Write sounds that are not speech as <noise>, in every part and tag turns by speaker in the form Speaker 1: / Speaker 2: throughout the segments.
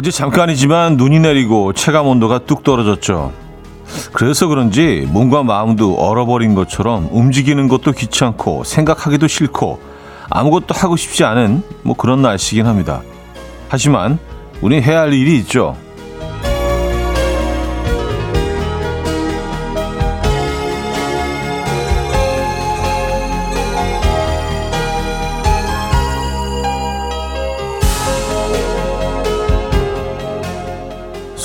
Speaker 1: 어제 잠깐이지만 눈이 내리고 체감 온도가 뚝 떨어졌죠. 그래서 그런지 몸과 마음도 얼어버린 것처럼 움직이는 것도 귀찮고 생각하기도 싫고 아무것도 하고 싶지 않은 뭐 그런 날씨긴 합니다. 하지만 우리 해야 할 일이 있죠.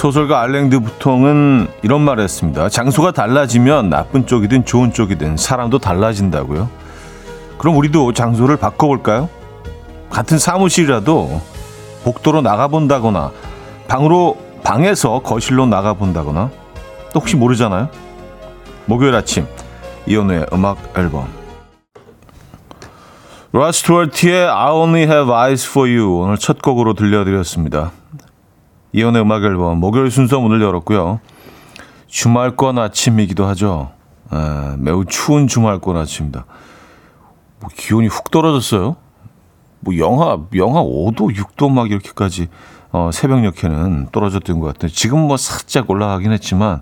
Speaker 1: 소설가 알랭드 부통은 이런 말을 했습니다. 장소가 달라지면 나쁜 쪽이든 좋은 쪽이든 사람도 달라진다고요. 그럼 우리도 장소를 바꿔볼까요? 같은 사무실이라도 복도로 나가본다거나 방으로 방에서 거실로 나가본다거나 또 혹시 모르잖아요. 목요일 아침 이연우의 음악 앨범 라스트월티의 I Only Have Eyes For You 오늘 첫 곡으로 들려드렸습니다. 이연의 음악 앨범 목요일 순서 문을 열었고요. 주말권 아침이기도 하죠. 에, 매우 추운 주말권 아침입니다. 뭐 기온이 훅 떨어졌어요. 뭐 영하 영하 5도, 6도 막 이렇게까지 어, 새벽녘에는 떨어졌던 것 같아요. 지금 뭐 살짝 올라가긴 했지만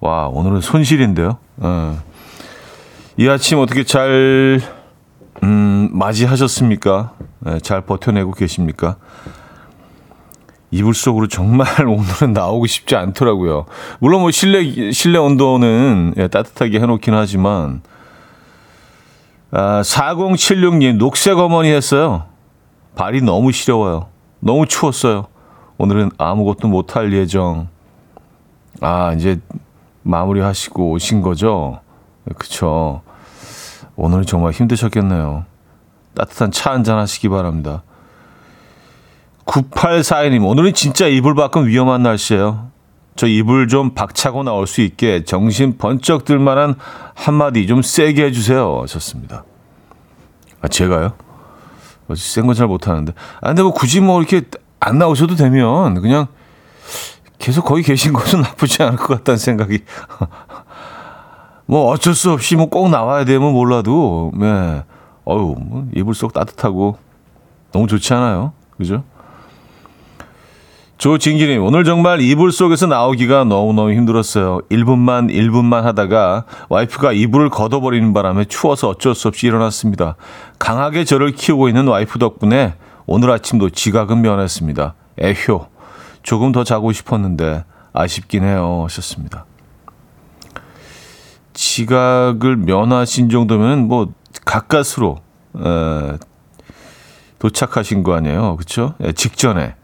Speaker 1: 와 오늘은 손실인데요. 에. 이 아침 어떻게 잘 음, 맞이하셨습니까? 에, 잘 버텨내고 계십니까? 이불 속으로 정말 <laughs> 오늘은 나오고 싶지 않더라고요. 물론 뭐 실내 실내 온도는 예, 따뜻하게 해놓긴 하지만 아, 4076님 녹색 어머니 했어요. 발이 너무 시려워요. 너무 추웠어요. 오늘은 아무것도 못할 예정. 아 이제 마무리하시고 오신 거죠? 그쵸. 오늘은 정말 힘드셨겠네요. 따뜻한 차 한잔 하시기 바랍니다. 9842님, 오늘은 진짜 이불 밖은 위험한 날씨예요. 저 이불 좀 박차고 나올 수 있게 정신 번쩍 들 만한 한마디 좀 세게 해주세요. 하셨습니다. 아, 제가요? 센 건 잘 못하는데. 아, 근데 뭐 굳이 뭐 이렇게 안 나오셔도 되면 그냥 계속 거기 계신 것은 <laughs> 나쁘지 않을 것 같다는 생각이. <laughs> 뭐 어쩔 수 없이 뭐 꼭 나와야 되면 몰라도, 네. 어유 뭐 이불 속 따뜻하고 너무 좋지 않아요? 그죠? 조진기님, 오늘 정말 이불 속에서 나오기가 너무너무 힘들었어요. 1분만, 1분만 하다가 와이프가 이불을 걷어버리는 바람에 추워서 어쩔 수 없이 일어났습니다. 강하게 저를 키우고 있는 와이프 덕분에 오늘 아침도 지각은 면했습니다. 에효, 조금 더 자고 싶었는데 아쉽긴 해요. 하셨습니다. 지각을 면하신 정도면 뭐 가까스로 에, 도착하신 거 아니에요. 그렇죠? 직전에.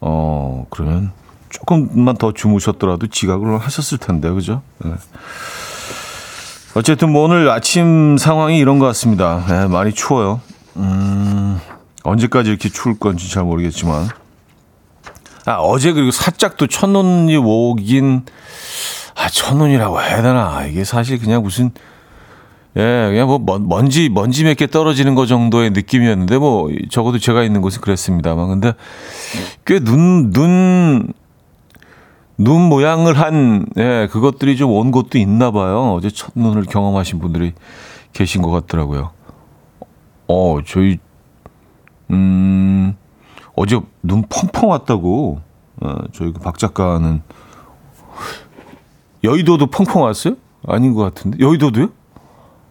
Speaker 1: 어, 그러면 조금만 더 주무셨더라도 지각을 하셨을 텐데, 그죠? 네. 어쨌든 뭐 오늘 아침 상황이 이런 것 같습니다. 네, 많이 추워요. 음, 언제까지 이렇게 추울 건지 잘 모르겠지만. 아, 어제 그리고 살짝 또 첫눈이 오긴, 아, 첫눈이라고 해야 되나. 이게 사실 그냥 무슨, 예, 그냥 뭐 먼지 먼지 몇 개 떨어지는 거 정도의 느낌이었는데 뭐 적어도 제가 있는 곳은 그랬습니다만 근데 꽤 눈 눈 눈 모양을 한 예, 그것들이 좀 온 곳도 있나 봐요. 어제 첫 눈을 경험하신 분들이 계신 것 같더라고요. 어, 저희 음 어제 눈 펑펑 왔다고 어, 저희 그박 작가는 여의도도 펑펑 왔어요? 아닌 것 같은데 여의도도요?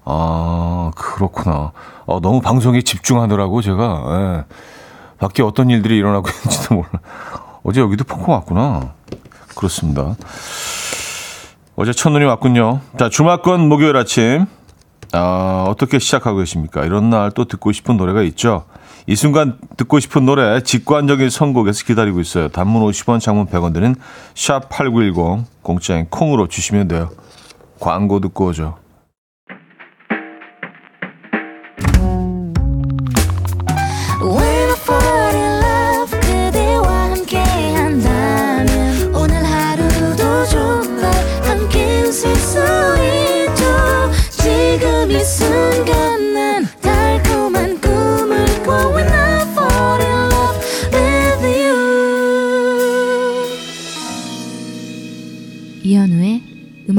Speaker 1: 아, 그렇구나. 어, 너무 방송에 집중하느라고 제가, 예. 밖에 어떤 일들이 일어나고 <laughs> 있는지도 몰라. 어제 여기도 펑펑 왔구나. 그렇습니다. 어제 첫눈이 왔군요. 자, 주말권 목요일 아침. 아, 어떻게 시작하고 계십니까? 이런 날 또 듣고 싶은 노래가 있죠. 이 순간 듣고 싶은 노래 직관적인 선곡에서 기다리고 있어요. 단문 50원, 장문 100원 드는 샵8910 공짜인 콩으로 주시면 돼요. 광고 듣고 오죠.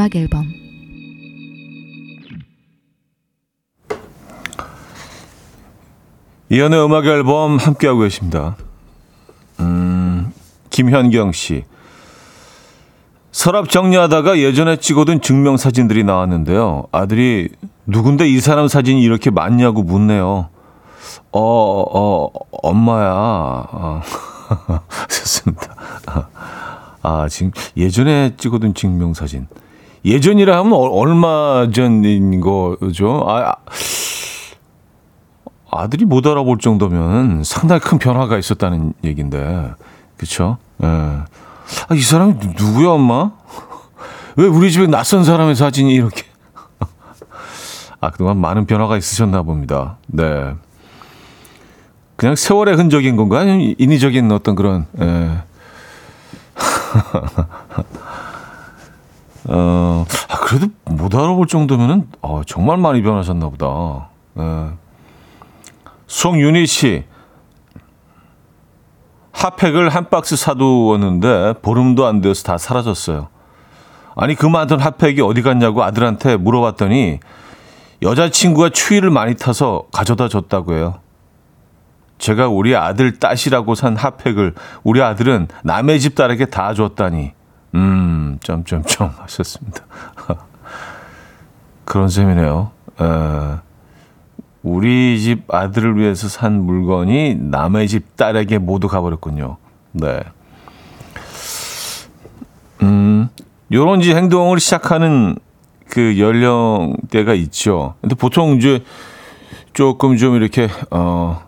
Speaker 2: 음악 앨범
Speaker 1: 이연의 음악 앨범 함께하고 계십니다. 음, 김현경 씨. 서랍 정리하다가 예전에 찍어둔 증명 사진들이 나왔는데요. 아들이 누군데 이 사람 사진이 이렇게 많냐고 묻네요. 어, 어, 엄마야. 어. <laughs> 좋습니다. 아, 지금 예전에 찍어둔 증명 사진. 예전이라 하면 얼마 전인 거죠? 아, 아들이 못 알아볼 정도면 상당히 큰 변화가 있었다는 얘기인데. 그쵸? 예. 아, 이 사람이 누구야, 엄마? 왜 우리 집에 낯선 사람의 사진이 이렇게. 아, 그동안 많은 변화가 있으셨나 봅니다. 네. 그냥 세월의 흔적인 건가? 아니면 인위적인 어떤 그런, 예. <laughs> 어, 아, 그래도 못 알아볼 정도면은, 어, 정말 많이 변하셨나 보다. 예. 송윤희 씨. 핫팩을 한 박스 사두었는데 보름도 안 돼서 다 사라졌어요. 아니 그 많던 핫팩이 어디 갔냐고 아들한테 물어봤더니 여자친구가 추위를 많이 타서 가져다 줬다고 해요. 제가 우리 아들 따시라고 산 핫팩을 우리 아들은 남의 집 딸에게 다 줬다니. 음, 점점점 하셨습니다. <laughs> 그런 셈이네요. 에, 우리 집 아들을 위해서 산 물건이 남의 집 딸에게 모두 가버렸군요. 네. 음, 요런 이제 행동을 시작하는 그 연령대가 있죠. 근데 보통 이제 조금 좀 이렇게, 어,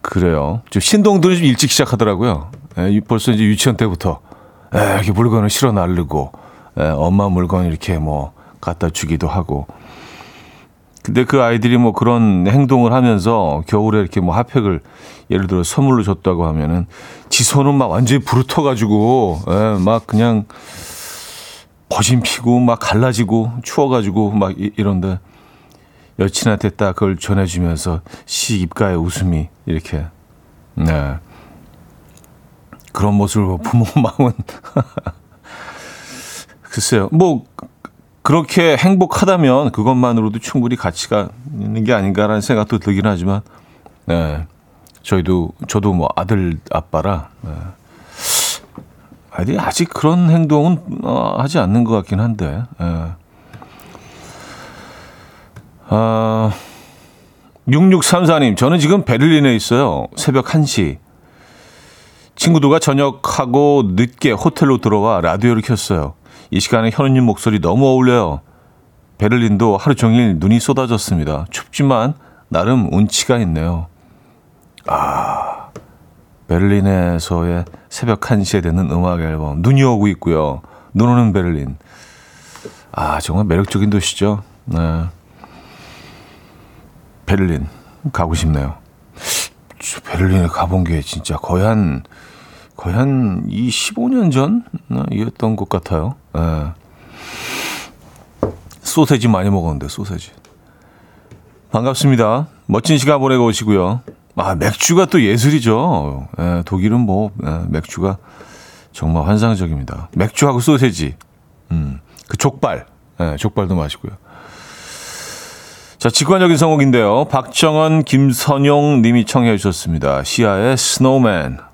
Speaker 1: 그래요. 좀 신동들이 좀 일찍 시작하더라고요. 예, 벌써 이제 유치원 때부터 에, 이렇게 물건을 실어 나르고 에, 엄마 물건 이렇게 뭐 갖다 주기도 하고. 근데 그 아이들이 뭐 그런 행동을 하면서 겨울에 이렇게 뭐 핫팩을 예를 들어 선물로 줬다고 하면은 지 손은 막 완전히 부르터가지고 에, 막 그냥 버진 피고 막 갈라지고 추워가지고 막 이, 이런데 여친한테 딱 그걸 전해주면서 시 입가에 웃음이 이렇게 네 그런 모습을 부모 <laughs> 마음은 글쎄요 뭐 그렇게 행복하다면 그것만으로도 충분히 가치가 있는 게 아닌가라는 생각도 들긴 하지만 네 저희도 저도 뭐 아들 아빠라 네. 아이들이 아직 그런 행동은 어, 하지 않는 것 같긴 한데. 네. 아, 6634님, 저는 지금 베를린에 있어요. 새벽 1시. 친구들과 저녁하고 늦게 호텔로 들어와 라디오를 켰어요. 이 시간에 현우님 목소리 너무 어울려요. 베를린도 하루 종일 눈이 쏟아졌습니다. 춥지만 나름 운치가 있네요. 아, 베를린에서의 새벽 1시에 되는 음악 앨범. 눈이 오고 있고요. 눈 오는 베를린. 아, 정말 매력적인 도시죠. 네. 베를린 가고 싶네요. 베를린에 가본 게 진짜 거의 한 거의 한이 15년 전이었던 것 같아요. 예. 소세지 많이 먹었는데 소세지. 반갑습니다. 멋진 시간 보내고 오시고요. 아 맥주가 또 예술이죠. 예, 독일은 뭐 예, 맥주가 정말 환상적입니다. 맥주하고 소세지, 음, 그 족발, 예, 족발도 맛있고요. 자, 직관적인 선곡인데요. 박정원, 김선용 님이 청해 주셨습니다. 시아의 Snowman.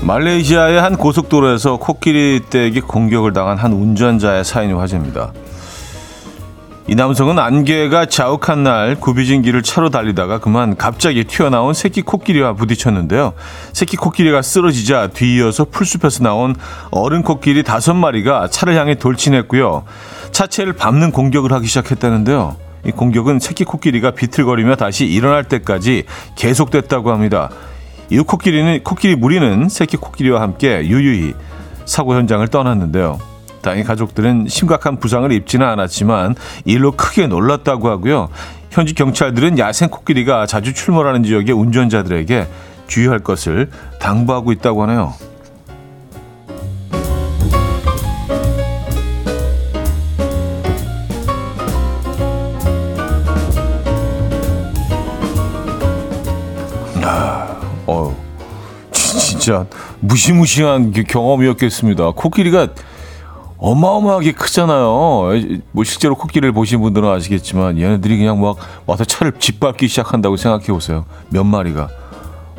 Speaker 1: 말레이시아의 한 고속도로에서 코끼리 떼기 공격을 당한 한 운전자의 사연이 화제입니다. 이 남성은 안개가 자욱한 날 구비진 길을 차로 달리다가 그만 갑자기 튀어나온 새끼 코끼리와 부딪혔는데요. 새끼 코끼리가 쓰러지자 뒤이어서 풀숲에서 나온 어른 코끼리 다섯 마리가 차를 향해 돌진했고요. 차체를 밟는 공격을 하기 시작했다는데요. 이 공격은 새끼 코끼리가 비틀거리며 다시 일어날 때까지 계속됐다고 합니다. 이후 코끼리는 코끼리 무리는 새끼 코끼리와 함께 유유히 사고 현장을 떠났는데요. 다행히 가족들은 심각한 부상을 입지는 않았지만 일로 크게 놀랐다고 하고요. 현지 경찰들은 야생 코끼리가 자주 출몰하는 지역의 운전자들에게 주의할 것을 당부하고 있다고 하네요. 진짜 무시무시한 경험이었겠습니다. 코끼리가 어마어마하게 크잖아요. 뭐 실제로 코끼리를 보신 분들은 아시겠지만 얘네들이 그냥 막 와서 차를 짓밟기 시작한다고 생각해 보세요. 몇 마리가.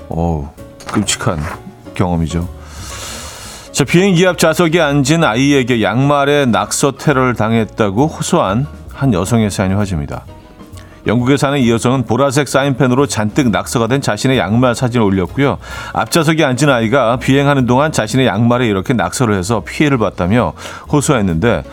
Speaker 1: 어우, 끔찍한 경험이죠. 자, 비행기 앞 좌석에 앉은 아이에게 양말에 낙서 테러를 당했다고 호소한 한 여성의 사연이 화제입니다. 영국에 사는 이 여성은 보라색 사인펜으로 잔뜩 낙서가 된 자신의 양말 사진을 올렸고요. 앞좌석에 앉은 아이가 비행하는 동안 자신의 양말에 이렇게 낙서를 해서 피해를 봤다며 호소했는데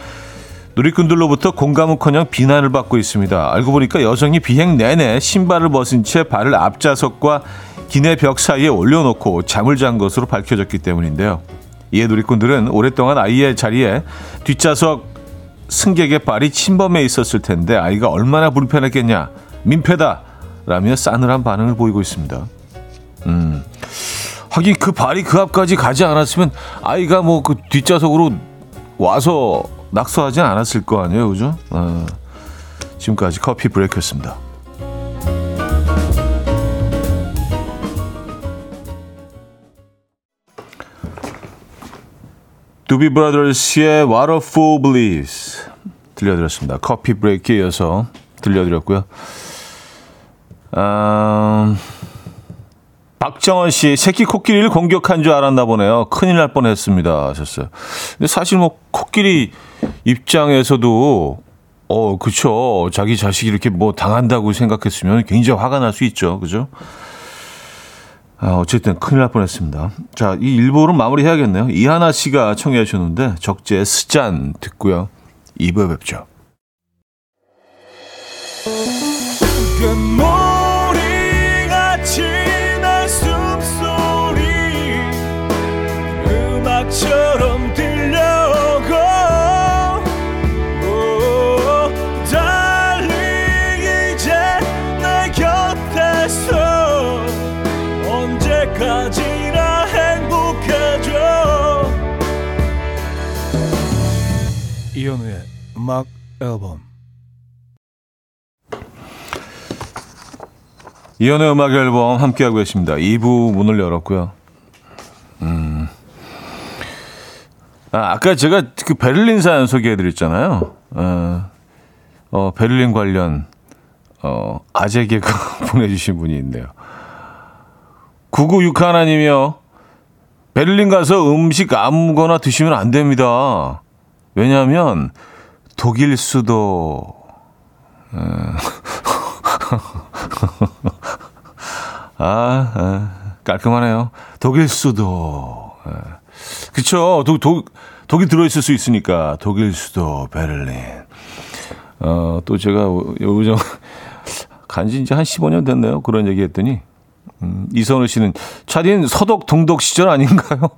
Speaker 1: 누리꾼들로부터 공감은커녕 비난을 받고 있습니다. 알고 보니까 여성이 비행 내내 신발을 벗은 채 발을 앞좌석과 기내 벽 사이에 올려놓고 잠을 잔 것으로 밝혀졌기 때문인데요. 이에 누리꾼들은 오랫동안 아이의 자리에 뒷좌석 승객의 발이 침범해 있었을 텐데 아이가 얼마나 불편했겠냐 민폐다 라며 싸늘한 반응을 보이고 있습니다. 음, 하긴 그 발이 그 앞까지 가지 않았으면 아이가 뭐 그 뒷좌석으로 와서 낙서하진 않았을 거 아니에요, 그죠? 어, 지금까지 커피 브레이크였습니다. 두비 브라더스의 What a Fool Believes 들려드렸습니다. 커피 브레이크에 이어서 들려드렸고요. 음, 박정원 씨, 새끼 코끼리를 공격한 줄 알았나 보네요. 큰일 날 뻔했습니다. 하셨어요. 근데 사실 뭐 코끼리 입장에서도 어, 그쵸. 자기 자식이 이렇게 뭐 당한다고 생각했으면 굉장히 화가 날 수 있죠. 그죠? 아, 어쨌든 큰일 날 뻔했습니다. 자, 이 일부를 마무리해야겠네요. 이하나 씨가 청해 주셨는데 적재 스잔 듣고요. 2부에 뵙죠. 음악 앨범 이현우의 음악 앨범 함께하고 계십니다. 2부 문을 열었고요. 음. 아, 아까 제가 그 베를린 사연 소개해드렸잖아요. 어, 어, 베를린 관련 어, 아재 개그 <laughs> 보내주신 분이 있네요. 9961 하나님이요. 베를린 가서 음식 아무거나 드시면 안 됩니다. 왜냐하면 독일 수도 <laughs> 아, 아, 깔끔하네요. 독일 수도. 그쵸. 독, 독, 독이 들어있을 수 있으니까. 독일 수도, 베를린. 어, 또 제가 요즘 간지 이제 한 15년 됐네요. 그런 얘기 했더니. 음, 이선우 씨는 차딘 서독 동독 시절 아닌가요?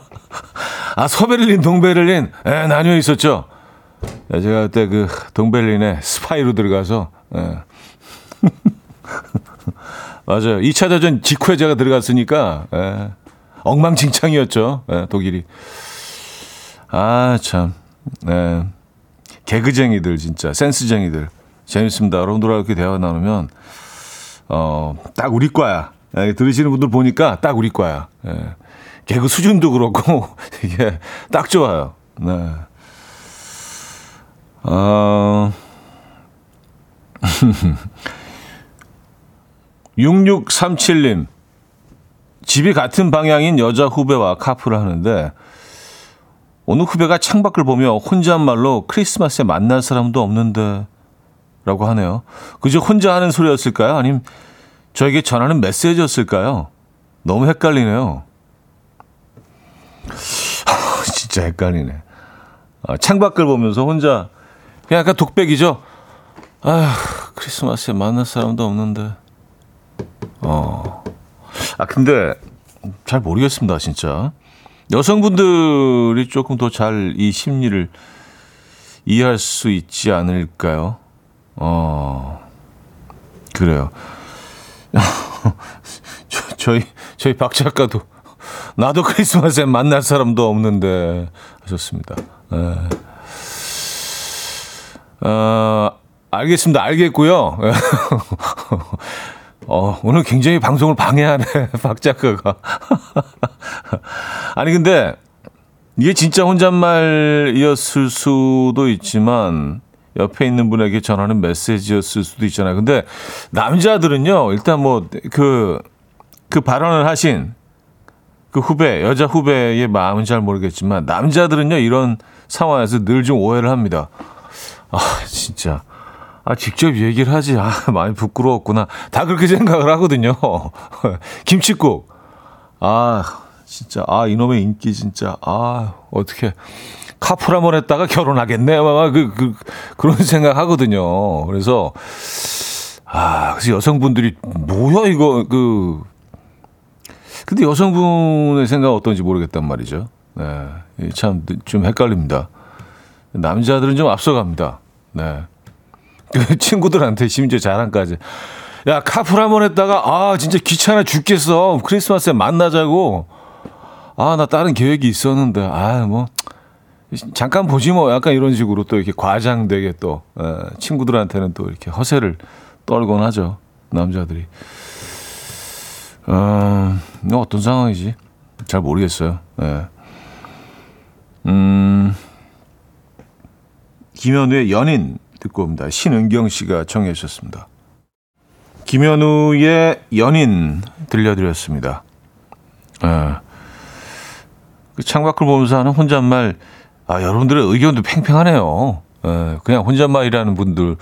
Speaker 1: <laughs> 아, 서베를린, 동베를린. 예, 나뉘어 있었죠. 예, 제가 그때 그 동베를린에 스파이로 들어가서, 예. <laughs> 맞아요. 2차 대전 직후에 제가 들어갔으니까, 예. 엉망진창이었죠. 예, 독일이. 아, 참. 예. 개그쟁이들, 진짜. 센스쟁이들. 재밌습니다. 여러분들 이렇게 대화 나누면, 어, 딱 우리 과야. 예, 들으시는 분들 보니까 딱 우리 과야. 예. 개그 수준도 그렇고 <laughs> 이게 딱 좋아요. 네. 어... <laughs> 6637님. 집이 같은 방향인 여자 후배와 카풀을 하는데 어느 후배가 창밖을 보며 혼잣말로 크리스마스에 만날 사람도 없는데 라고 하네요. 그저 혼자 하는 소리였을까요? 아니면 저에게 전하는 메시지였을까요? 너무 헷갈리네요. <laughs> 진짜 헷갈리네. 아, 창밖을 보면서 혼자 그냥 약간 독백이죠. 아 크리스마스에 만날 사람도 없는데. 어. 아 근데 잘 모르겠습니다, 진짜. 여성분들이 조금 더 잘 이 심리를 이해할 수 있지 않을까요? 어. 그래요. <laughs> 저, 저희, 저희 박 작가도, 나도 크리스마스에 만날 사람도 없는데, 하셨습니다. 에. 어, 알겠습니다. 알겠고요. <laughs> 어, 오늘 굉장히 방송을 방해하네, <laughs> 박 작가가. <laughs> 아니, 근데, 이게 진짜 혼잣말이었을 수도 있지만, 옆에 있는 분에게 전하는 메시지였을 수도 있잖아요. 근데 남자들은요, 일단 뭐, 그, 그 발언을 하신 그 후배, 여자 후배의 마음은 잘 모르겠지만, 남자들은요, 이런 상황에서 늘 좀 오해를 합니다. 아, 진짜. 아, 직접 얘기를 하지. 아, 많이 부끄러웠구나. 다 그렇게 생각을 하거든요. <laughs> 김치국. 아, 진짜. 아, 이놈의 인기 진짜. 아, 어떻게. 한번 했다가 결혼하겠네. 막, 그, 그, 그런 생각 하거든요. 그래서, 아, 그래서 여성분들이, 뭐야, 이거, 그. 근데 여성분의 생각은 어떤지 모르겠단 말이죠. 네. 참, 좀 헷갈립니다. 남자들은 좀 앞서갑니다. 네. 그 <laughs> 친구들한테 심지어 자랑까지. 야, 카풀 한번 했다가, 아, 진짜 귀찮아 죽겠어. 크리스마스에 만나자고. 아, 나 다른 계획이 있었는데, 아, 뭐, 잠깐 보지 뭐. 약간 이런 식으로 또 이렇게 과장되게 또, 에, 친구들한테는 또 이렇게 허세를 떨곤 하죠. 남자들이. 어, 어떤 상황이지? 잘 모르겠어요. 예. 음, 김현우의 연인 듣고 옵니다. 신은경 씨가 청해 주셨습니다. 김현우의 연인 들려드렸습니다. 예. 그 창밖을 보면서 하는 혼잣말, 아, 여러분들의 의견도 팽팽하네요. 예, 그냥 혼잣말이라는 분들도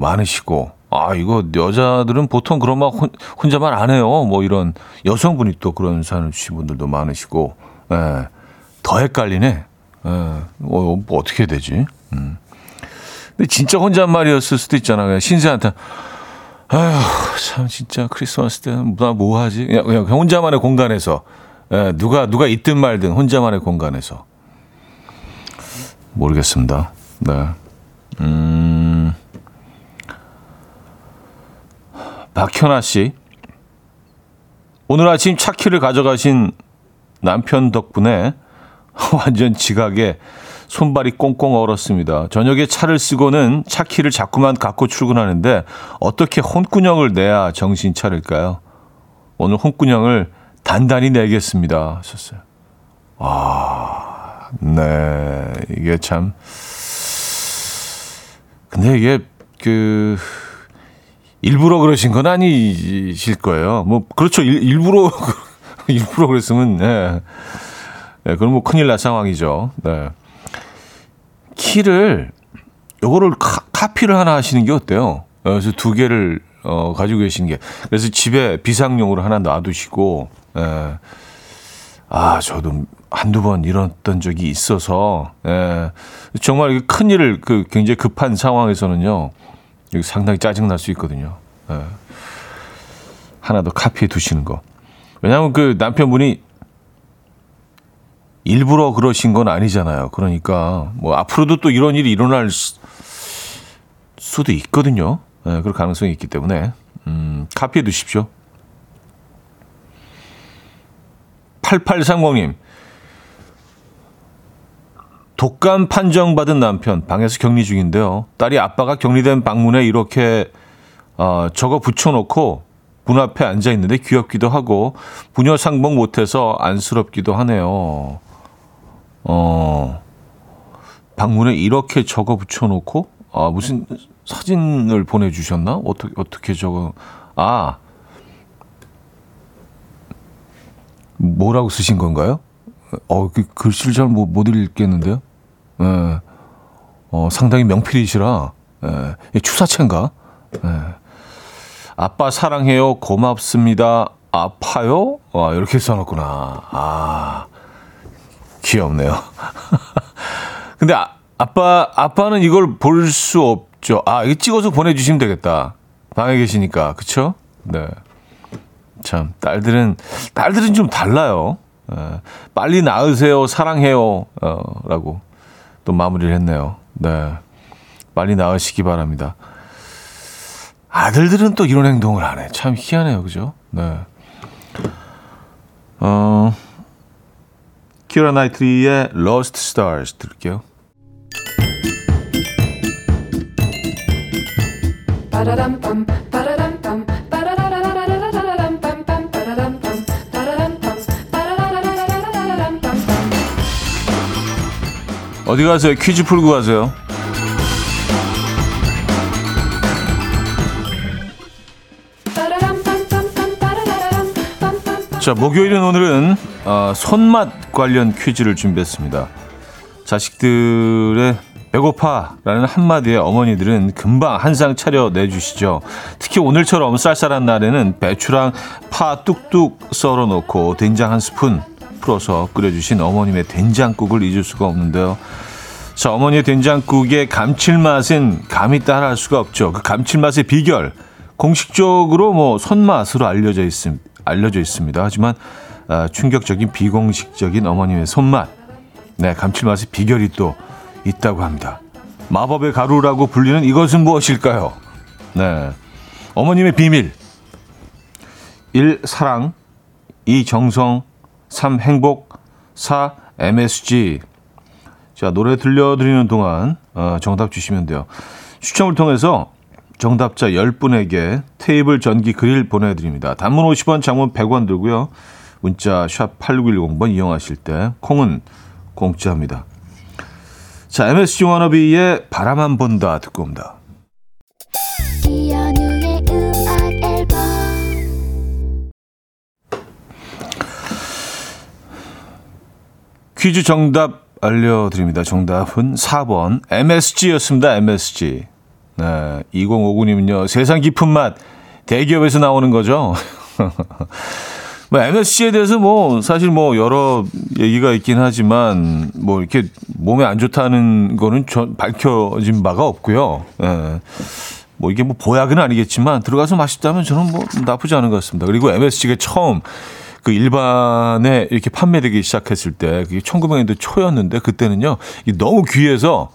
Speaker 1: 많으시고, 아, 이거 여자들은 보통 그런 막 혼, 혼잣말 안 해요. 뭐 이런 여성분이 또 그런 사연 주신 분들도 많으시고, 예, 더 헷갈리네. 예, 어, 뭐 어떻게 되지? 음. 근데 진짜 혼잣말이었을 수도 있잖아. 그냥 신세한테, 아휴, 참, 진짜 크리스마스 때는 나 뭐 하지? 그냥, 그냥 혼자만의 공간에서, 예, 누가, 누가 있든 말든 혼자만의 공간에서. 모르겠습니다. 네. 음. 박현아 씨. 오늘 아침 차키를 가져가신 남편 덕분에 <laughs> 완전 지각에 손발이 꽁꽁 얼었습니다. 저녁에 차를 쓰고는 차 키를 자꾸만 갖고 출근하는데 어떻게 혼꾸녕을 내야 정신 차릴까요? 오늘 혼꾸녕을 단단히 내겠습니다. 하셨어요. 아, 네. 이게 참. 근데 이게 그 일부러 그러신 건 아니실 거예요. 뭐 그렇죠. 일, 부러 <laughs> 일부러 그랬으면 네. 네, 그럼 뭐 큰일 날 상황이죠. 네. 키를 요거를 카, 피를 하나 하시는 게 어때요? 그래서 두 개를 어, 가지고 계신 게 그래서 집에 비상용으로 하나 놔두시고 예. 아 저도 한두 번 이랬던 적이 있어서 예. 정말 큰 일을 그 굉장히 급한 상황에서는요 상당히 짜증 날 수 있거든요. 예. 하나 더 카피해 두시는 거. 왜냐하면 그 남편분이 일부러 그러신 건 아니잖아요. 그러니까 뭐 앞으로도 또 이런 일이 일어날 수도 있거든요. 네, 그럴 가능성이 있기 때문에 음, 카피해 두십시오. 8830님. 독감 판정받은 남편 방에서 격리 중인데요. 딸이 아빠가 격리된 방문에 이렇게 어, 적어 붙여놓고 문 앞에 앉아 있는데 귀엽기도 하고 부녀 상봉 못해서 안쓰럽기도 하네요. 어, 방문에 이렇게 적어 붙여놓고, 아, 무슨 사진을 보내주셨나? 어떻게, 어떻게 적어, 아, 뭐라고 쓰신 건가요? 어, 그 글씨를 잘 못, 못 읽겠는데요? 예. 어, 상당히 명필이시라, 예. 추사체인가? 예. 아빠 사랑해요. 고맙습니다. 아파요? 아, 이렇게 써놨구나. 아. 귀엽네요. <laughs> 근데 아, 아빠 아빠는 이걸 볼 수 없죠. 아, 이거 찍어서 보내주시면 되겠다. 방에 계시니까 그쵸? 네. 참 딸들은 딸들은 좀 달라요. 네. 빨리 나으세요, 사랑해요, 어, 라고 또 마무리를 했네요. 네. 빨리 나으시기 바랍니다. 아들들은 또 이런 행동을 안 해. 참 희한해요. 그죠? 네. 어, 키라 나이트리의 Lost Stars 들을게요. 어디 가세요? 퀴즈 풀고 가세요. 자, 목요일은 오늘은 어, 손맛 관련 퀴즈를 준비했습니다. 자식들의 배고파라는 한마디에 어머니들은 금방 한상 차려 내주시죠. 특히 오늘처럼 쌀쌀한 날에는 배추랑 파 뚝뚝 썰어 놓고 된장 한 스푼 풀어서 끓여주신 어머님의 된장국을 잊을 수가 없는데요. 자, 어머니의 된장국의 감칠맛은 감히 따라할 수가 없죠. 그 감칠맛의 비결 공식적으로 뭐 손맛으로 알려져 있습니다. 알려져 있습니다. 하지만 아, 충격적인 비공식적인 어머님의 손맛, 네 감칠맛의 비결이 또 있다고 합니다. 마법의 가루라고 불리는 이것은 무엇일까요? 네, 어머님의 비밀. 1. 사랑 2. 정성 3. 행복 4. MSG 자 노래 들려드리는 동안 어, 정답 주시면 돼요. 추첨을 통해서 정답자 10분에게 테이블 전기 그릴 보내드립니다. 단문 50원, 장문 100원 들고요. 문자 샵 8910번 이용하실 때 콩은 공짜입니다. 자, MSG 워너비의 바라만 본다 듣고 옵니다. 퀴즈 정답 알려드립니다. 정답은 4번 MSG였습니다. MSG. 네, 2059님은요, 세상 깊은 맛, 대기업에서 나오는 거죠. <laughs> 뭐, MSC에 대해서 뭐, 사실 뭐, 여러 얘기가 있긴 하지만, 뭐, 이렇게 몸에 안 좋다는 거는 전 밝혀진 바가 없고요. 예. 뭐, 이게 뭐, 보약은 아니겠지만, 들어가서 맛있다면 저는 뭐, 나쁘지 않은 것 같습니다. 그리고 MSC가 처음, 그 일반에 이렇게 판매되기 시작했을 때, 그게 1900년대 초였는데, 그때는요, 너무 귀해서,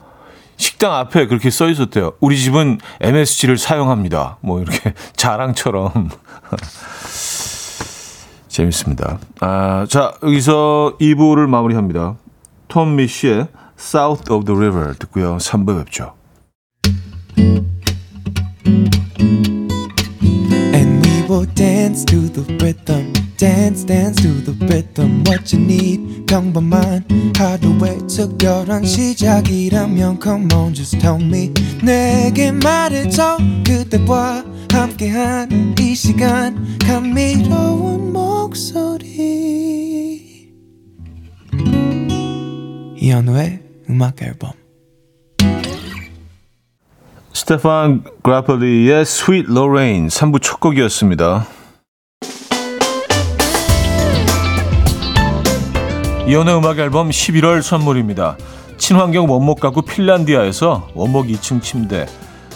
Speaker 1: 식당 앞에 그렇게 써 있었대요. 우리 집은 MSG를 사용합니다. 뭐 이렇게 <laughs> 자랑처럼. 재밌습니다. 아, 자, 여기서 2부를 마무리합니다. 톰 미쉬의 South of the River 듣고요. 3부 뵙죠. Will dance to the rhythm. dance dance to the rhythm what you need 평범한 하루의 특별한 시작이라면 come on just tell me 내게 말해줘 그대와 함께한 이 시간 감미로운 목소리 이현우의 음악 앨범 스테판 그라펠리의 Sweet Lorraine 3부 첫 곡이었습니다. 이현우의 음악 앨범 11월 선물입니다. 친환경 원목 가구 핀란디아에서 원목 2층 침대,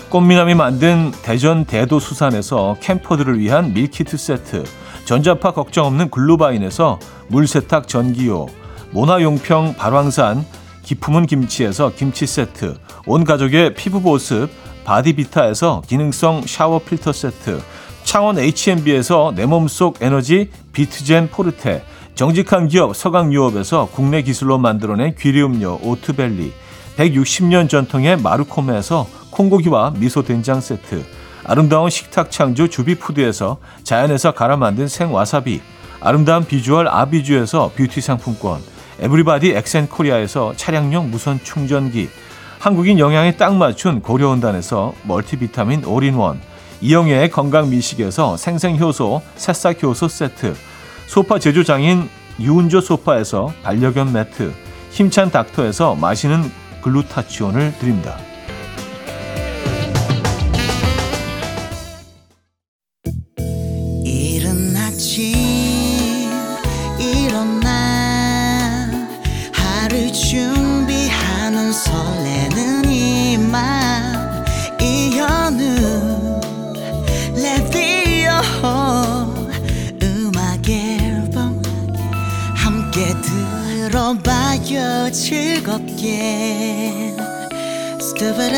Speaker 1: 꽃미남이 만든 대전 대도수산에서 캠퍼들을 위한 밀키트 세트, 전자파 걱정 없는 글루바인에서 물세탁 전기요, 모나용평 발왕산 기품은 김치에서 김치 세트, 온 가족의 피부 보습 바디비타에서 기능성 샤워 필터 세트, 창원 H&B에서 내 몸속 에너지 비트젠 포르테, 정직한 기업 서강유업에서 국내 기술로 만들어낸 귀리음료 오트벨리 160년 전통의 마르코메에서 콩고기와 미소된장 세트 아름다운 식탁 창조 주비푸드에서 자연에서 갈아 만든 생와사비 아름다운 비주얼 아비주에서 뷰티 상품권 에브리바디 엑센코리아에서 차량용 무선 충전기 한국인 영양에 딱 맞춘 고려은단에서 멀티비타민 올인원 이영애의 건강미식에서 생생효소 새싹효소 세트 소파 제조장인 유운조 소파에서 반려견 매트, 힘찬 닥터에서 마시는 글루타치온을 드립니다.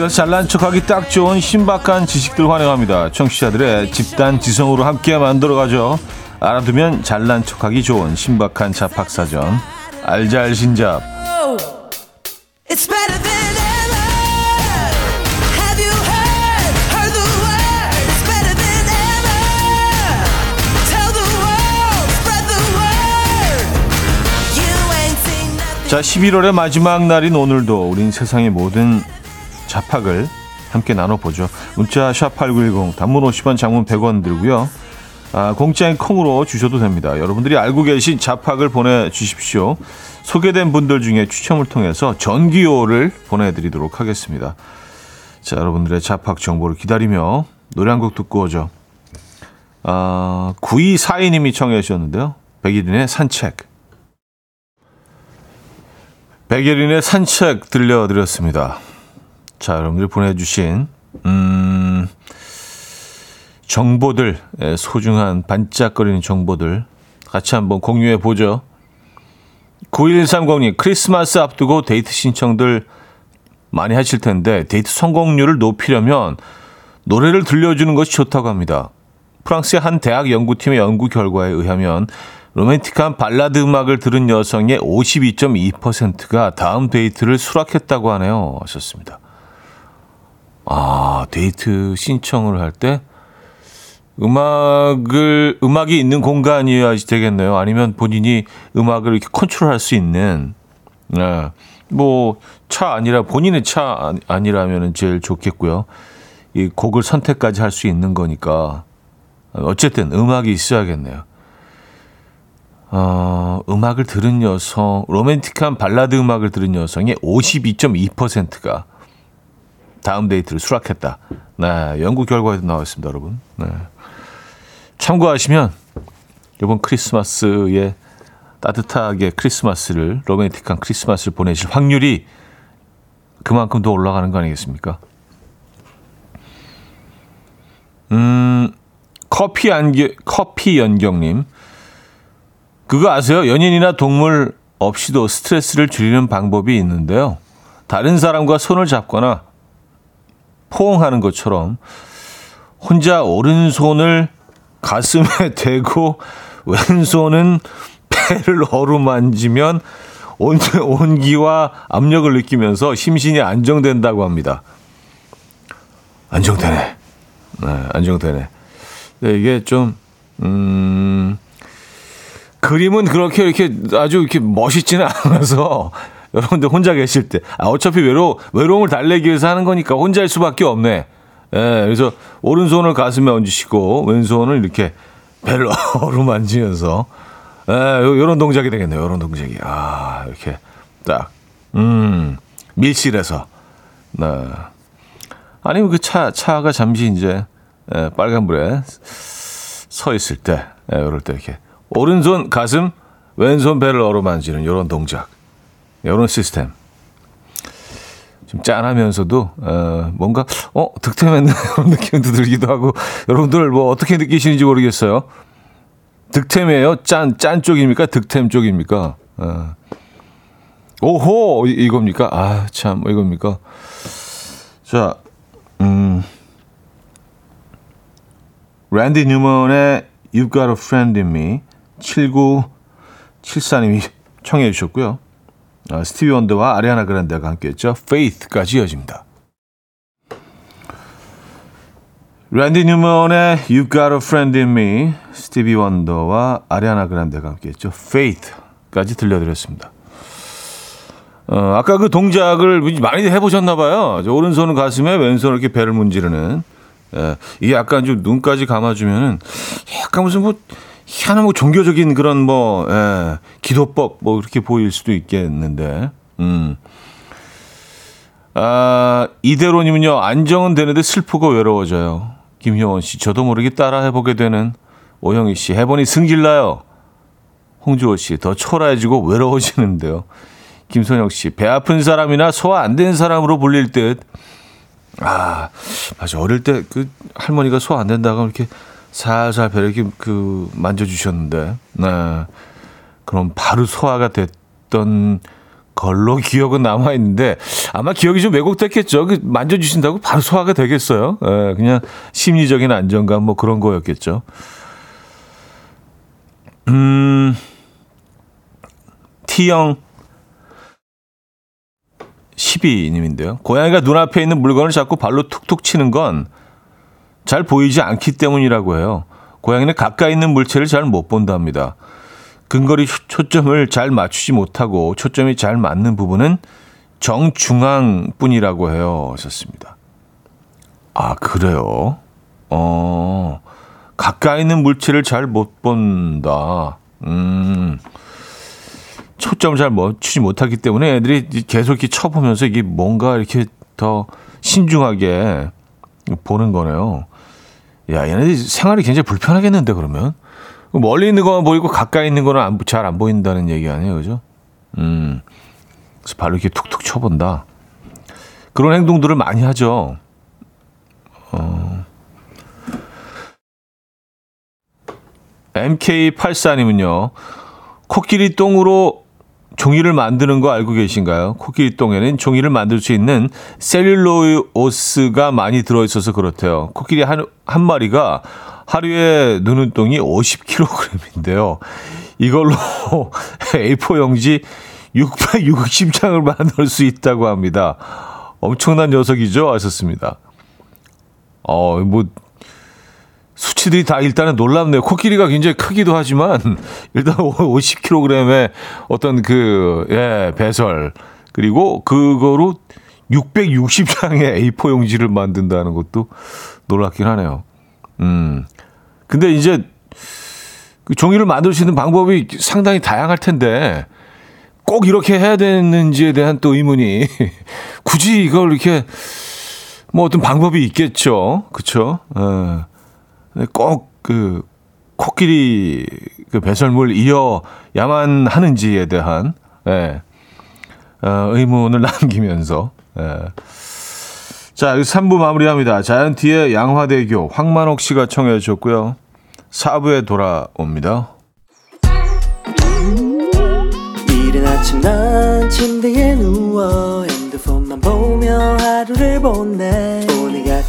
Speaker 1: 어디 가서 잘난 척하기 딱 좋은 신박한 지식들 환영합니다. 청취자들의 집단 지성으로 함께 만들어가죠. 알아두면 잘난 척하기 좋은 신박한 잡학사전. 알잘신잡. 자 11월의 마지막 날인 오늘도 우린 세상의 모든 자팍을 함께 나눠보죠. 문자 샵8910 단문 50원 장문 100원 들고요. 아, 공짜인 콩으로 주셔도 됩니다. 여러분들이 알고 계신 자팍을 보내주십시오. 소개된 분들 중에 추첨을 통해서 전기요를 보내드리도록 하겠습니다. 자, 여러분들의 자팍 정보를 기다리며 노래 한 곡 듣고 오죠. 아, 9242님이 청해 주셨는데요. 백일인의 산책. 백일인의 산책 들려드렸습니다. 자, 여러분들 보내주신, 음, 정보들, 예, 소중한 반짝거리는 정보들 같이 한번 공유해 보죠. 9130님, 크리스마스 앞두고 데이트 신청들 많이 하실 텐데, 데이트 성공률을 높이려면 노래를 들려주는 것이 좋다고 합니다. 프랑스의 한 대학 연구팀의 연구 결과에 의하면 로맨틱한 발라드 음악을 들은 여성의 52.2%가 다음 데이트를 수락했다고 하네요. 하셨습니다. 아, 데이트 신청을 할 때 음악을 음악이 있는 공간이어야지 되겠네요. 아니면 본인이 음악을 이렇게 컨트롤할 수 있는 네. 뭐차 아니라 본인의 차 아니라면 제일 좋겠고요. 이 곡을 선택까지 할 수 있는 거니까 어쨌든 음악이 있어야겠네요. 어, 음악을 들은 여성, 로맨틱한 발라드 음악을 들은 여성의 52.2%가 다음 데이트를 수락했다. 네, 연구 결과에도 나와 있습니다, 여러분. 네. 참고하시면 이번 크리스마스에 따뜻하게 크리스마스를 로맨틱한 크리스마스를 보내실 확률이 그만큼 더 올라가는 거 아니겠습니까? 음, 커피 안겨, 커피 연경님. 그거 아세요? 연인이나 동물 없이도 스트레스를 줄이는 방법이 있는데요. 다른 사람과 손을 잡거나 포옹하는 것처럼 혼자 오른손을 가슴에 <laughs> 대고 왼손은 배를 어루만지면 온, 온기와 압력을 느끼면서 심신이 안정된다고 합니다. 안정되네. 네, 안정되네. 네, 이게 좀, 음, 그림은 그렇게 이렇게 아주 이렇게 멋있지는 <laughs> 않아서 여러분들 혼자 계실 때 아, 어차피 외로 외로움을 달래기 위해서 하는 거니까 혼자일 수밖에 없네. 예, 그래서 오른손을 가슴에 얹으시고 왼손을 이렇게 배를 <laughs> 어루만지면서 예, 요런 동작이 되겠네요. 요런 동작이. 아, 이렇게 딱 음, 밀실에서 네. 아니면 그 차 차가 잠시 이제 예, 빨간불에 서 있을 때 예, 이럴 때 이렇게 오른손 가슴 왼손 배를 어루만지는 요런 동작. 이런 시스템. 좀 짠하면서도 어, 뭔가 어 득템했는 그런 <laughs> 느낌도 들기도 하고 여러분들 뭐 어떻게 느끼시는지 모르겠어요. 득템이에요? 짠, 짠 쪽입니까? 득템 쪽입니까? 어. 오호! 이겁니까? 아, 참, 이겁니까? 자, 음. 랜디 뉴먼의 You've Got a Friend in Me 7974님이 청해 주셨고요. 어, 스티비 원더와 아리아나 그란데가 함께했죠. Faith까지 이어집니다. 랜디 뉴먼의 You've Got a Friend in Me, 스티비 원더와 아리아나 그란데가 함께했죠. Faith까지 들려드렸습니다. 어, 아까 그 동작을 많이 해보셨나 봐요. 오른손은 가슴에 왼손을 이렇게 배를 문지르는. 예, 이게 약간 좀 눈까지 감아주면은 약간 무슨 뭐 희한한 뭐 종교적인 그런 뭐 예, 기도법 뭐 그렇게 보일 수도 있겠는데. 음. 아, 이대로님은요. 안정은 되는데 슬프고 외로워져요. 김효원 씨, 저도 모르게 따라 해보게 되는 오영희 씨, 해보니 승질나요. 홍주호 씨, 더 초라해지고 외로워지는데요. 김선영 씨, 배 아픈 사람이나 소화 안 되는 사람으로 불릴 듯. 아, 맞아. 어릴 때 그 할머니가 소화 안 된다고 이렇게 살살 이렇게 그 만져주셨는데, 네. 그럼 바로 소화가 됐던 걸로 <laughs> 기억은 남아 있는데 아마 기억이 좀 왜곡됐겠죠. 그 만져주신다고 바로 소화가 되겠어요. 예, 그냥 심리적인 안정감 뭐 그런 거였겠죠. 음, T형 12님인데요. 고양이가 눈앞에 있는 물건을 자꾸 발로 툭툭 치는 건 잘 보이지 않기 때문이라고 해요. 고양이는 가까이 있는 물체를 잘 못 본답니다. 근거리 초점을 잘 맞추지 못하고 초점이 잘 맞는 부분은 정중앙 뿐이라고 해요. 하셨습니다. 아, 그래요? 어, 가까이 있는 물체를 잘 못 본다. 음, 초점을 잘 맞추지 못하기 때문에 애들이 계속 이렇게 쳐보면서 이게 뭔가 이렇게 더 신중하게 보는 거네요. 야, 얘네들이 생활이 굉장히 불편하겠는데, 그러면? 멀리 있는 거만 보이고 가까이 있는 거는 잘 안 보인다는 얘기 아니에요, 그죠? 음, 그래서 발로 이렇게 툭툭 쳐본다. 그런 행동들을 많이 하죠. 어. MK84님은요, 코끼리 똥으로 종이를 만드는 거 알고 계신가요? 코끼리 똥에는 종이를 만들 수 있는 셀룰로스가 많이 들어있어서 그렇대요. 코끼리 한, 한 마리가 하루에 누는 똥이 50kg인데요. 이걸로 A4 용지 660장을 만들 수 있다고 합니다. 엄청난 녀석이죠? 하셨습니다. 어, 뭐, 수치들이 다 일단은 놀랍네요. 코끼리가 굉장히 크기도 하지만, <laughs> 일단 50kg의 어떤 그, 예, 배설. 그리고 그거로 660장의 A4 용지를 만든다는 것도 놀랍긴 하네요. 음. 근데 이제 그 종이를 만들 수 있는 방법이 상당히 다양할 텐데 꼭 이렇게 해야 되는지에 대한 또 의문이 <laughs> 굳이 이걸 이렇게 뭐 어떤 방법이 있겠죠. 그쵸? 예. 꼭 그 코끼리 그 배설물 이어야만 하는지에 대한 예. 어, 의문을 <laughs> 남기면서 예. 자, 3부 마무리합니다. 자이언티의 양화대교 황만옥 씨가 청해 주셨고요. 4부에 돌아옵니다. 이른 아침 난 침대에 누워 핸드폰만 보며 하루를 보내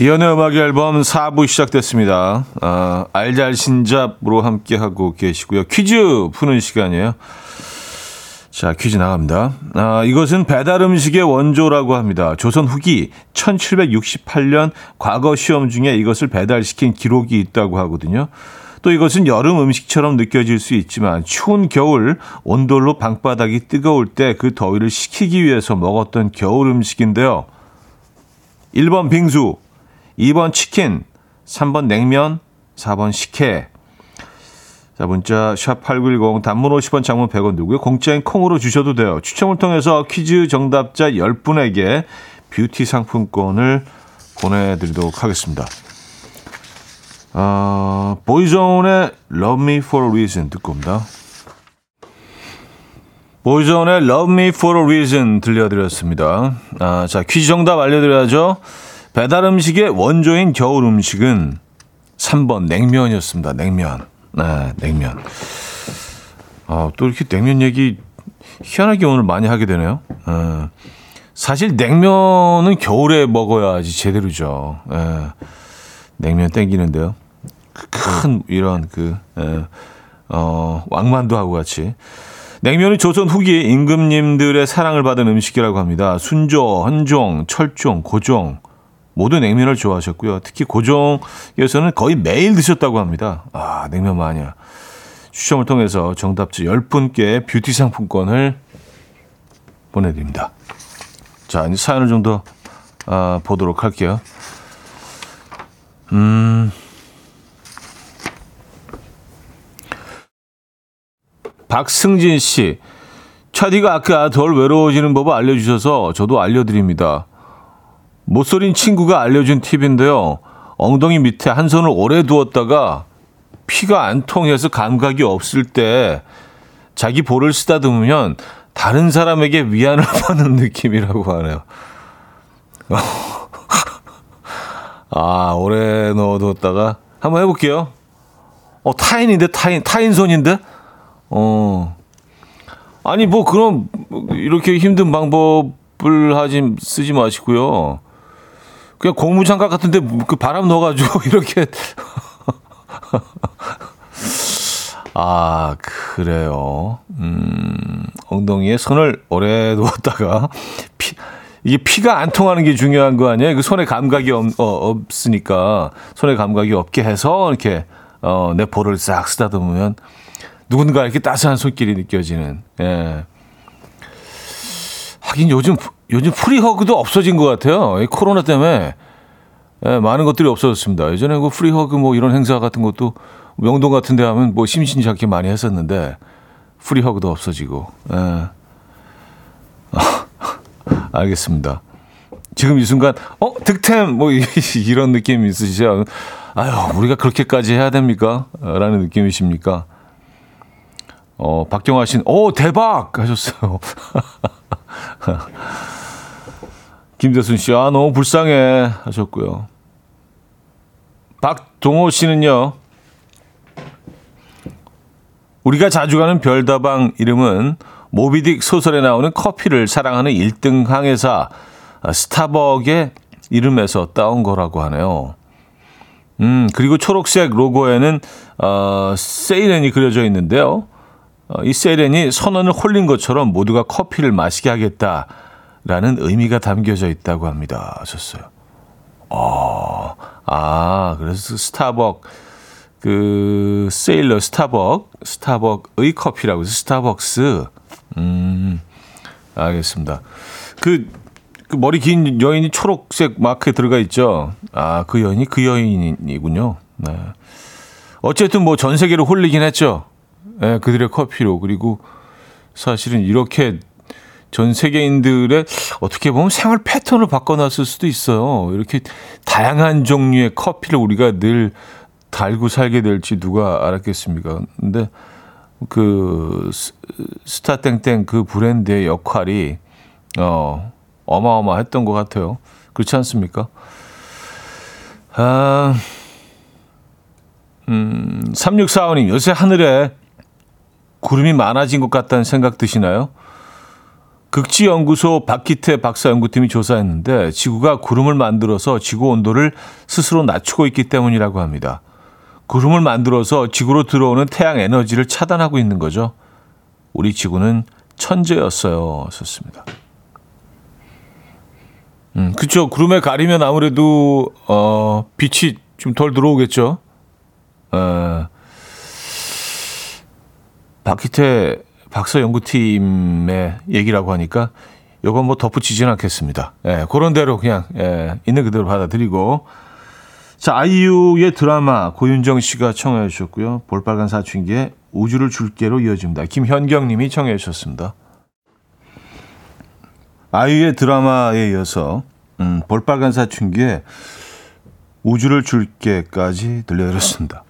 Speaker 1: 이연의 음악 앨범 4부 시작됐습니다. 아, 알잘신잡으로 함께하고 계시고요. 퀴즈 푸는 시간이에요. 자, 퀴즈 나갑니다. 아, 이것은 배달 음식의 원조라고 합니다. 조선 후기 1768년 과거 시험 중에 이것을 배달시킨 기록이 있다고 하거든요. 또 이것은 여름 음식처럼 느껴질 수 있지만 추운 겨울 온돌로 방바닥이 뜨거울 때 그 더위를 식히기 위해서 먹었던 겨울 음식인데요. 1번 빙수, 2번 치킨, 3번 냉면, 4번 식혜. 자, 문자 샵8910 단문 50원 장문 100원 누구요? 공짜인 콩으로 주셔도 돼요. 추첨을 통해서 퀴즈 정답자 10분에게 뷰티 상품권을 보내드리도록 하겠습니다. 어, 보이존의 Love Me For A Reason 듣고 옵니다. 보이존의 Love Me For A Reason 들려드렸습니다. 아, 자, 퀴즈 정답 알려드려야죠. 배달 음식의 원조인 겨울 음식은 3번 냉면이었습니다. 냉면. 네, 냉면. 아, 또 이렇게 냉면 얘기 희한하게 오늘 많이 하게 되네요. 어, 사실 냉면은 겨울에 먹어야지 제대로죠. 예, 냉면 땡기는데요. 큰 이런 그 예, 어, 왕만두하고 같이 냉면은 조선 후기 임금님들의 사랑을 받은 음식이라고 합니다. 순조, 헌종, 철종, 고종 모두 냉면을 좋아하셨고요. 특히 고종에서는 거의 매일 드셨다고 합니다. 아, 냉면 마녀. 추첨을 통해서 정답자 10분께 뷰티 상품권을 보내드립니다. 자, 이제 사연을 좀 더 아, 보도록 할게요. 음. 박승진 씨. 차디가 아까 덜 외로워지는 법을 알려주셔서 저도 알려드립니다. 못소린 친구가 알려준 팁인데요. 엉덩이 밑에 한 손을 오래 두었다가 피가 안 통해서 감각이 없을 때 자기 볼을 쓰다듬으면 다른 사람에게 위안을 <laughs> 받는 느낌이라고 하네요. <laughs> 아, 오래 넣어뒀다가 한번 해볼게요. 어, 타인인데, 타인, 타인 손인데? 어. 아니, 뭐, 그럼, 이렇게 힘든 방법을 하지, 쓰지 마시고요. 그냥 고무장갑 같은데 그 바람 넣어가지고 <laughs> 이렇게. 아, 그래요. 음, 엉덩이에 손을 오래 놓았다가 피, 이게 피가 안 통하는 게 중요한 거 아니에요? 그 손에 감각이 없, 어, 없으니까 손에 감각이 없게 해서 이렇게 어, 내 볼을 싹 쓰다듬으면 누군가 이렇게 따스한 손길이 느껴지는. 예. 하긴 요즘 요즘 free hug도 없어진 것 같아요. 이 코로나 때문에 예, 많은 것들이 없어졌습니다. 예전에 그 free hug 뭐 이런 행사 같은 것도 명동 같은 데 하면 뭐 심심찮게 많이 했었는데 free hug도 없어지고. 예. <laughs> 알겠습니다. 지금 이 순간 어 득템 뭐 <laughs> 이런 느낌 있으시죠? 아유 우리가 그렇게까지 해야 됩니까? 라는 느낌이십니까? 어 박경화 씨는 오 대박 하셨어요. <laughs> <laughs> 김대순 씨, 아, 너무 불쌍해 하셨고요. 박동호 씨는요, 우리가 자주 가는 별다방 이름은 모비딕 소설에 나오는 커피를 사랑하는 1등 항해사 스타벅의 이름에서 따온 거라고 하네요. 음, 그리고 초록색 로고에는, 어, 세이렌이 그려져 있는데요. 어, 이 세이렌이 선언을 홀린 것처럼 모두가 커피를 마시게 하겠다. 라는 의미가 담겨져 있다고 합니다. 하셨어요. 어, 아, 그래서 스타벅, 그, 세일러 스타벅, 스타벅의 커피라고 해서 스타벅스. 음, 알겠습니다. 그, 그 머리 긴 여인이 초록색 마크에 들어가 있죠. 아, 그 여인이 그 여인이군요. 네. 어쨌든 뭐 전 세계로 홀리긴 했죠. 네, 그들의 커피로. 그리고 사실은 이렇게 전 세계인들의 어떻게 보면 생활 패턴을 바꿔놨을 수도 있어요. 이렇게 다양한 종류의 커피를 우리가 늘 달고 살게 될지 누가 알았겠습니까? 근데 그 스타땡땡 그 브랜드의 역할이 어 어마어마했던 것 같아요. 그렇지 않습니까? 아, 음, 3645님, 요새 하늘에 구름이 많아진 것 같다는 생각 드시나요? 극지연구소 박기태 박사 연구팀이 조사했는데 지구가 구름을 만들어서 지구 온도를 스스로 낮추고 있기 때문이라고 합니다. 구름을 만들어서 지구로 들어오는 태양 에너지를 차단하고 있는 거죠. 우리 지구는 천재였어요. 썼습니다. 음, 그쵸. 구름에 가리면 아무래도, 어, 빛이 좀 덜 들어오겠죠. 어, 박희태 박사 연구팀의 얘기라고 하니까 요건 뭐 덧붙이지는 않겠습니다. 예, 그런 대로 그냥 예, 있는 그대로 받아들이고 자 아이유의 드라마 고윤정 씨가 청해 주셨고요. 볼빨간 사춘기의 우주를 줄게로 이어집니다. 김현경 님이 청해 주셨습니다. 아이유의 드라마에 이어서 음, 볼빨간 사춘기의 우주를 줄게까지 들려드렸습니다.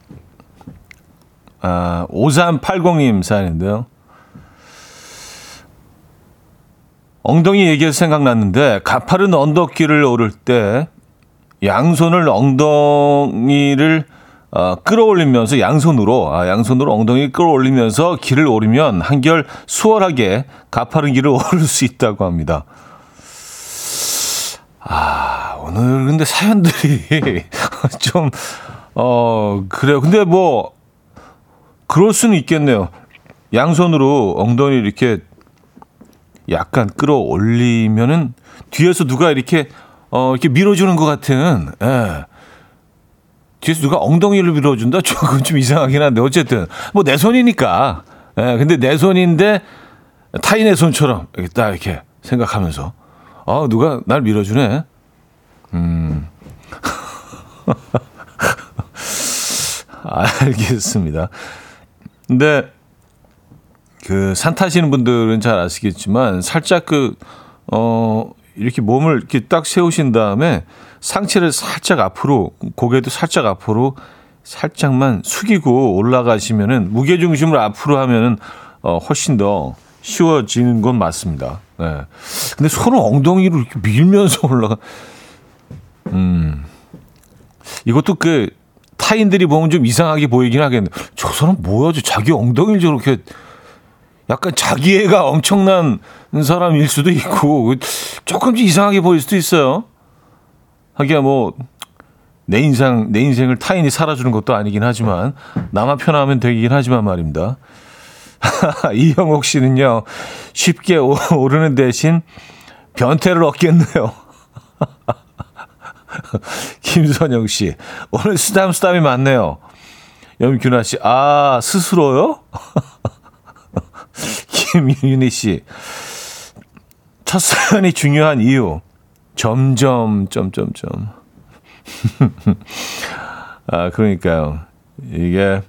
Speaker 1: 아, 5380님 사연인데요. 엉덩이 얘기해서 생각났는데 가파른 언덕길을 오를 때 양손을 엉덩이를 어, 끌어올리면서 양손으로 아, 양손으로 엉덩이 끌어올리면서 길을 오르면 한결 수월하게 가파른 길을 <laughs> 오를 수 있다고 합니다. 아 오늘 근데 사연들이 <laughs> 좀 어 그래요. 근데 뭐 그럴 수는 있겠네요. 양손으로 엉덩이 이렇게 약간 끌어올리면은 뒤에서 누가 이렇게 어 이렇게 밀어주는 것 같은 예. 뒤에서 누가 엉덩이를 밀어준다? <laughs> 조금 좀 이상하긴 한데 어쨌든 뭐 내 손이니까 예. 근데 내 손인데 타인의 손처럼 이렇게 딱 이렇게 생각하면서 아 누가 날 밀어주네 음. <laughs> 알겠습니다. 근데 그 산 타시는 분들은 잘 아시겠지만 살짝 그 어 이렇게 몸을 이렇게 딱 세우신 다음에 상체를 살짝 앞으로 고개도 살짝 앞으로 살짝만 숙이고 올라가시면은 무게 중심을 앞으로 하면은 어 훨씬 더 쉬워지는 건 맞습니다. 네. 근데 손을 엉덩이로 이렇게 밀면서 <laughs> 올라가 음. 이것도 그 타인들이 보면 좀 이상하게 보이긴 하겠는데 저 사람 뭐야? 저 자기 엉덩이를 저렇게 약간 자기애가 엄청난 사람일 수도 있고 조금 씩 이상하게 보일 수도 있어요. 하기야 뭐 내 인상 내 인생을 타인이 살아주는 것도 아니긴 하지만 나만 편하면 되긴 하지만 말입니다. <laughs> 이형옥 씨는요 쉽게 오르는 대신 변태를 얻겠네요. <laughs> <laughs> 김선영 씨 오늘 수담 수담이 많네요. 염균아 씨, 아 스스로요? <laughs> 김윤희 씨. 첫 사연이 중요한 이유. 점점, 점점점. <laughs> 아, 그러니까요. 이게,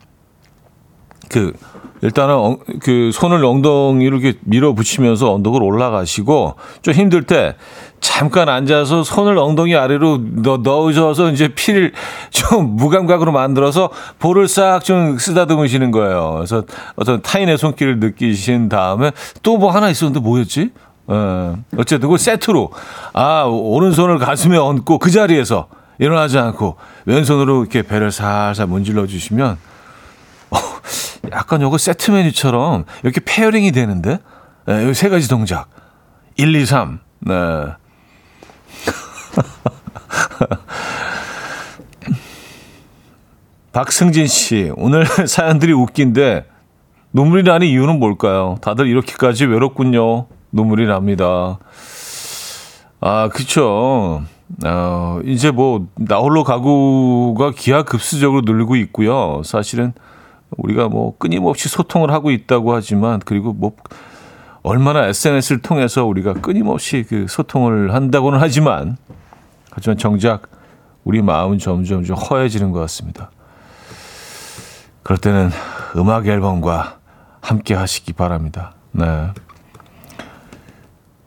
Speaker 1: 그, 일단은 엉, 그 손을 엉덩이로 이렇게 밀어붙이면서 언덕을 올라가시고 좀 힘들 때 잠깐 앉아서 손을 엉덩이 아래로 넣, 넣으셔서 이제 피를 <laughs> 좀 무감각으로 만들어서 볼을 싹 좀 쓰다듬으시는 거예요. 그래서 어떤 타인의 손길을 느끼신 다음에 또 뭐 하나 있었는데 뭐였지? 어, 어쨌든 그 세트로 아 오른손을 가슴에 얹고 그 자리에서 일어나지 않고 왼손으로 이렇게 배를 살살 문질러 주시면 어, 약간 요거 세트 메뉴처럼 이렇게 pairing이 되는데 네, 여기 세 가지 동작 1, 2, 3 네. <laughs> 박승진 씨, 오늘 <laughs> 사연들이 웃긴데 눈물이 나는 이유는 뭘까요? 다들 이렇게까지 외롭군요. 눈물이 납니다. 아, 그쵸. 어, 이제 뭐, 나 홀로 가구가 기하급수적으로 늘고 있고요. 사실은 우리가 뭐 끊임없이 소통을 하고 있다고 하지만, 그리고 뭐, 얼마나 SNS를 통해서 우리가 끊임없이 그 소통을 한다고는 하지만, 하지만 정작 우리 마음은 점점 좀 허해지는 것 같습니다. 그럴 때는 음악 앨범과 함께 하시기 바랍니다. 네.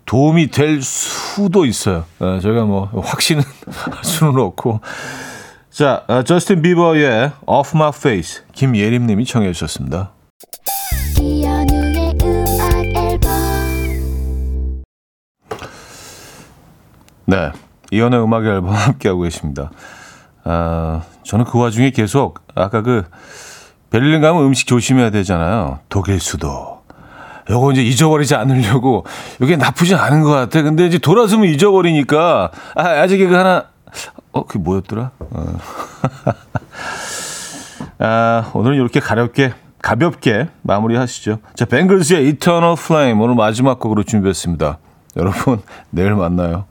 Speaker 1: 도움이 될 수도 있어요. 네, 저희가 뭐 확신은 <laughs> 할 수는 없고. 자, 어, 저스틴 비버의 Off My Face 김예림 님이 청해 주셨습니다. 네. 이연의 음악 앨범 <laughs> 함께하고 계십니다. 아, 저는 그 와중에 계속 아까 그 베를린 가면 음식 조심해야 되잖아요. 독일 수도. 요거 이제 잊어버리지 않으려고 이게 나쁘지 않은 것 같아. 근데 이제 돌아서면 잊어버리니까 아, 아직 이거 하나 어, 그게 뭐였더라? 어. <laughs> 아, 오늘은 이렇게 가볍게 가볍게 마무리하시죠. 자, 뱅글즈의 Eternal Flame 오늘 마지막 곡으로 준비했습니다. 여러분 내일 만나요.